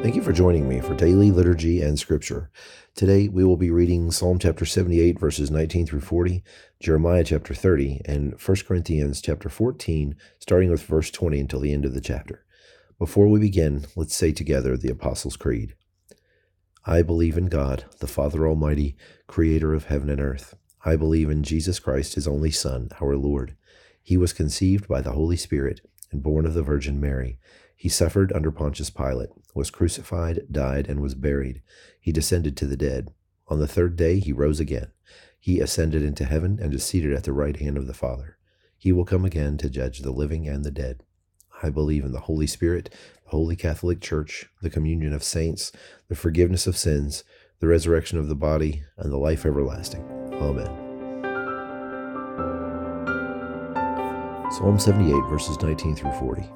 Thank you for joining me for daily liturgy and scripture. Today we will be reading Psalm chapter 78 verses 19 through 40, Jeremiah chapter 30, and 1 Corinthians chapter 14, starting with verse 20 until the end of the chapter. Before we begin, let's say together the Apostles' Creed. I believe in God, the Father Almighty, creator of heaven and earth. I believe in Jesus Christ, his only Son, our Lord. He was conceived by the Holy Spirit and born of the Virgin Mary. He suffered under Pontius Pilate, was crucified, died, and was buried. He descended to the dead. On the third day he rose again. He ascended into heaven and is seated at the right hand of the Father. He will come again to judge the living and the dead. I believe in the Holy Spirit, the Holy Catholic Church, the communion of saints, the forgiveness of sins, the resurrection of the body, and the life everlasting. Amen. Psalm 78, verses 19 through 40.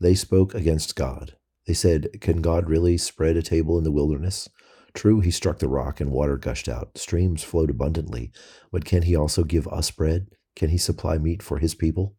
They spoke against God. They said, Can God really spread a table in the wilderness? True, he struck the rock and water gushed out. Streams flowed abundantly. But can he also give us bread? Can he supply meat for his people?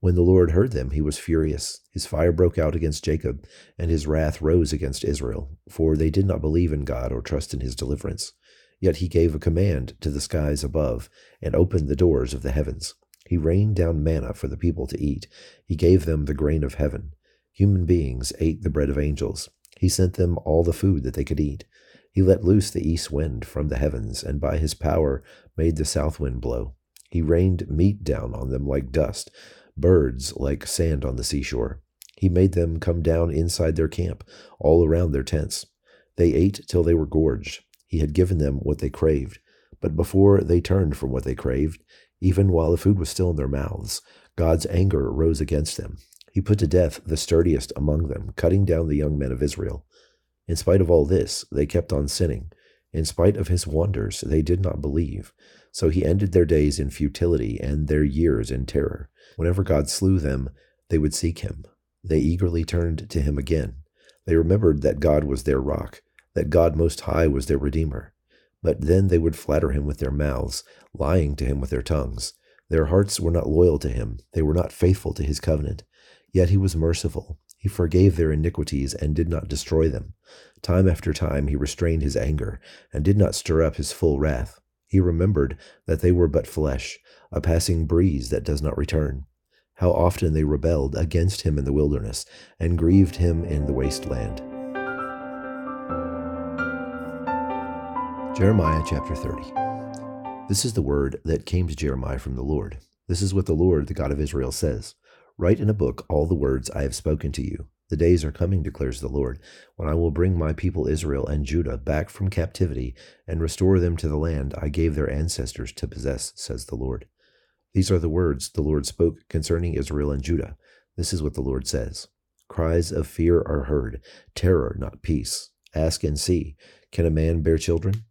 When the Lord heard them, he was furious. His fire broke out against Jacob, and his wrath rose against Israel, for they did not believe in God or trust in his deliverance. Yet he gave a command to the skies above, and opened the doors of the heavens. He rained down manna for the people to eat. He gave them the grain of heaven. Human beings ate the bread of angels. He sent them all the food that they could eat. He let loose the east wind from the heavens, and by his power made the south wind blow. He rained meat down on them like dust, birds like sand on the seashore. He made them come down inside their camp, all around their tents. They ate till they were gorged. He had given them what they craved. But before they turned from what they craved, even while the food was still in their mouths, God's anger rose against them. He put to death the sturdiest among them, cutting down the young men of Israel. In spite of all this, they kept on sinning. In spite of his wonders, they did not believe. So he ended their days in futility and their years in terror. Whenever God slew them, they would seek him. They eagerly turned to him again. They remembered that God was their rock, that God Most High was their Redeemer. But then they would flatter him with their mouths, lying to him with their tongues. Their hearts were not loyal to him, they were not faithful to his covenant. Yet he was merciful. He forgave their iniquities and did not destroy them. Time after time he restrained his anger and did not stir up his full wrath. He remembered that they were but flesh, a passing breeze that does not return. How often they rebelled against him in the wilderness and grieved him in the waste land. Jeremiah chapter 30. This is the word that came to Jeremiah from the Lord. This is what the Lord, the God of Israel, says Write in a book all the words I have spoken to you. The days are coming, declares the Lord, when I will bring my people Israel and Judah back from captivity and restore them to the land I gave their ancestors to possess, says the Lord. These are the words the Lord spoke concerning Israel and Judah. This is what the Lord says Cries of fear are heard, terror, not peace. Ask and see. Can a man bear children?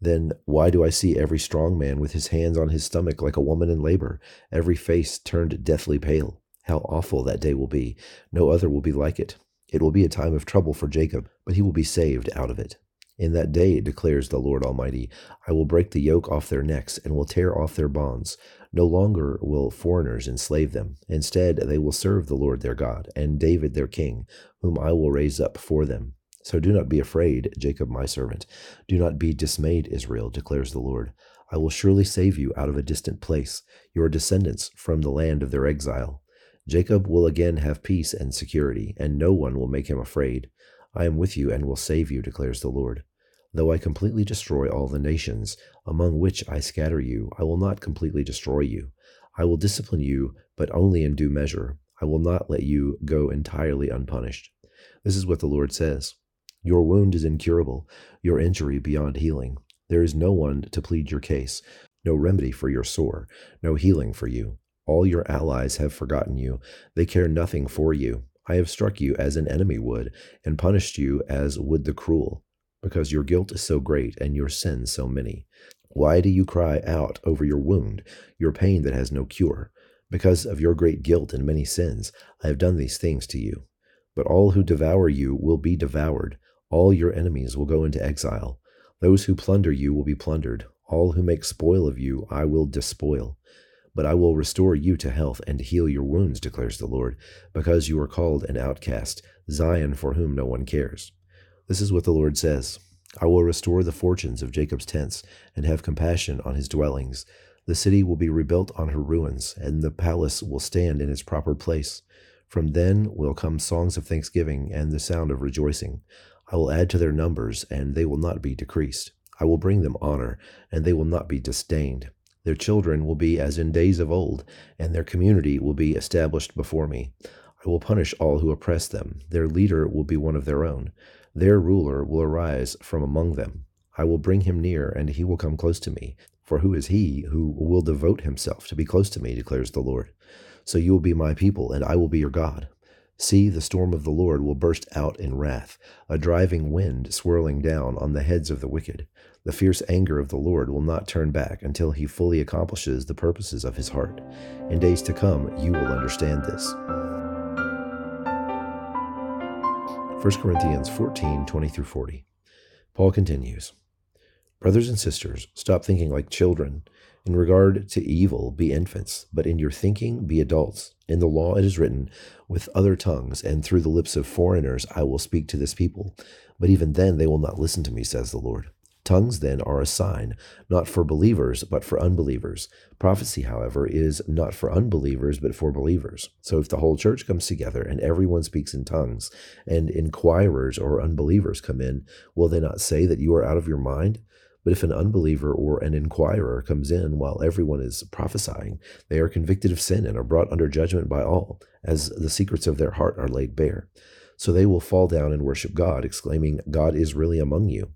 then why do I see every strong man with his hands on his stomach like a woman in labor, every face turned deathly pale? How awful that day will be! No other will be like it. It will be a time of trouble for Jacob, but he will be saved out of it. In that day, declares the Lord Almighty, I will break the yoke off their necks and will tear off their bonds. No longer will foreigners enslave them. Instead, they will serve the Lord their God and David their king, whom I will raise up for them. So do not be afraid, Jacob my servant. Do not be dismayed, Israel, declares the Lord. I will surely save you out of a distant place, your descendants from the land of their exile. Jacob will again have peace and security, and no one will make him afraid. I am with you and will save you, declares the Lord. Though I completely destroy all the nations among which I scatter you, I will not completely destroy you. I will discipline you, but only in due measure. I will not let you go entirely unpunished. This is what the Lord says. Your wound is incurable, your injury beyond healing. There is no one to plead your case, no remedy for your sore, no healing for you. All your allies have forgotten you, they care nothing for you. I have struck you as an enemy would, and punished you as would the cruel, because your guilt is so great and your sins so many. Why do you cry out over your wound, your pain that has no cure? Because of your great guilt and many sins, I have done these things to you. But all who devour you will be devoured. All your enemies will go into exile. Those who plunder you will be plundered. All who make spoil of you I will despoil. But I will restore you to health and heal your wounds, declares the Lord, because you are called an outcast, Zion for whom no one cares. This is what the Lord says I will restore the fortunes of Jacob's tents and have compassion on his dwellings. The city will be rebuilt on her ruins, and the palace will stand in its proper place. From then will come songs of thanksgiving and the sound of rejoicing. I will add to their numbers, and they will not be decreased. I will bring them honor, and they will not be disdained. Their children will be as in days of old, and their community will be established before me. I will punish all who oppress them. Their leader will be one of their own. Their ruler will arise from among them. I will bring him near, and he will come close to me. For who is he who will devote himself to be close to me, declares the Lord? So you will be my people, and I will be your God. See, the storm of the Lord will burst out in wrath, a driving wind swirling down on the heads of the wicked. The fierce anger of the Lord will not turn back until he fully accomplishes the purposes of his heart. In days to come, you will understand this. 1 Corinthians 14 20 through 40. Paul continues Brothers and sisters, stop thinking like children in regard to evil, be infants, but in your thinking, be adults. In the law it is written, With other tongues and through the lips of foreigners I will speak to this people. But even then they will not listen to me, says the Lord. Tongues then are a sign, not for believers, but for unbelievers. Prophecy, however, is not for unbelievers, but for believers. So if the whole church comes together and everyone speaks in tongues, and inquirers or unbelievers come in, will they not say that you are out of your mind? But if an unbeliever or an inquirer comes in while everyone is prophesying, they are convicted of sin and are brought under judgment by all, as the secrets of their heart are laid bare. So they will fall down and worship God, exclaiming, God is really among you.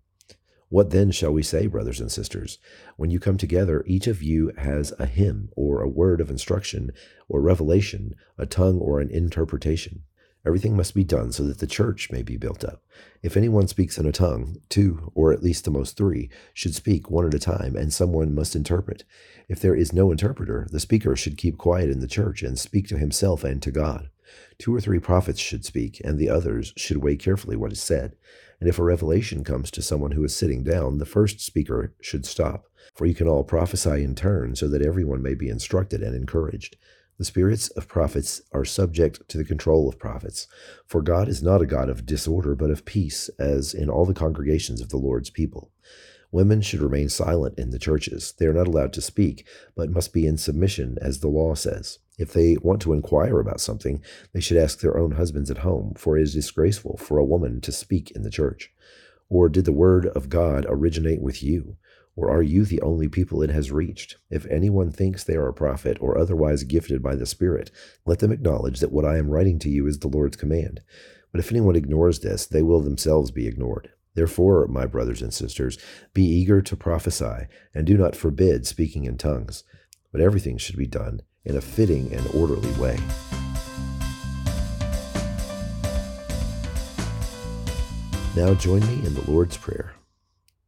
What then shall we say, brothers and sisters? When you come together, each of you has a hymn, or a word of instruction, or revelation, a tongue, or an interpretation. Everything must be done so that the church may be built up. If anyone speaks in a tongue, two, or at least the most three, should speak one at a time, and someone must interpret. If there is no interpreter, the speaker should keep quiet in the church and speak to himself and to God. Two or three prophets should speak, and the others should weigh carefully what is said. And if a revelation comes to someone who is sitting down, the first speaker should stop. For you can all prophesy in turn, so that everyone may be instructed and encouraged. The spirits of prophets are subject to the control of prophets. For God is not a God of disorder, but of peace, as in all the congregations of the Lord's people. Women should remain silent in the churches. They are not allowed to speak, but must be in submission, as the law says. If they want to inquire about something, they should ask their own husbands at home, for it is disgraceful for a woman to speak in the church. Or did the word of God originate with you? Or are you the only people it has reached? If anyone thinks they are a prophet or otherwise gifted by the Spirit, let them acknowledge that what I am writing to you is the Lord's command. But if anyone ignores this, they will themselves be ignored. Therefore, my brothers and sisters, be eager to prophesy, and do not forbid speaking in tongues. But everything should be done in a fitting and orderly way. Now join me in the Lord's Prayer.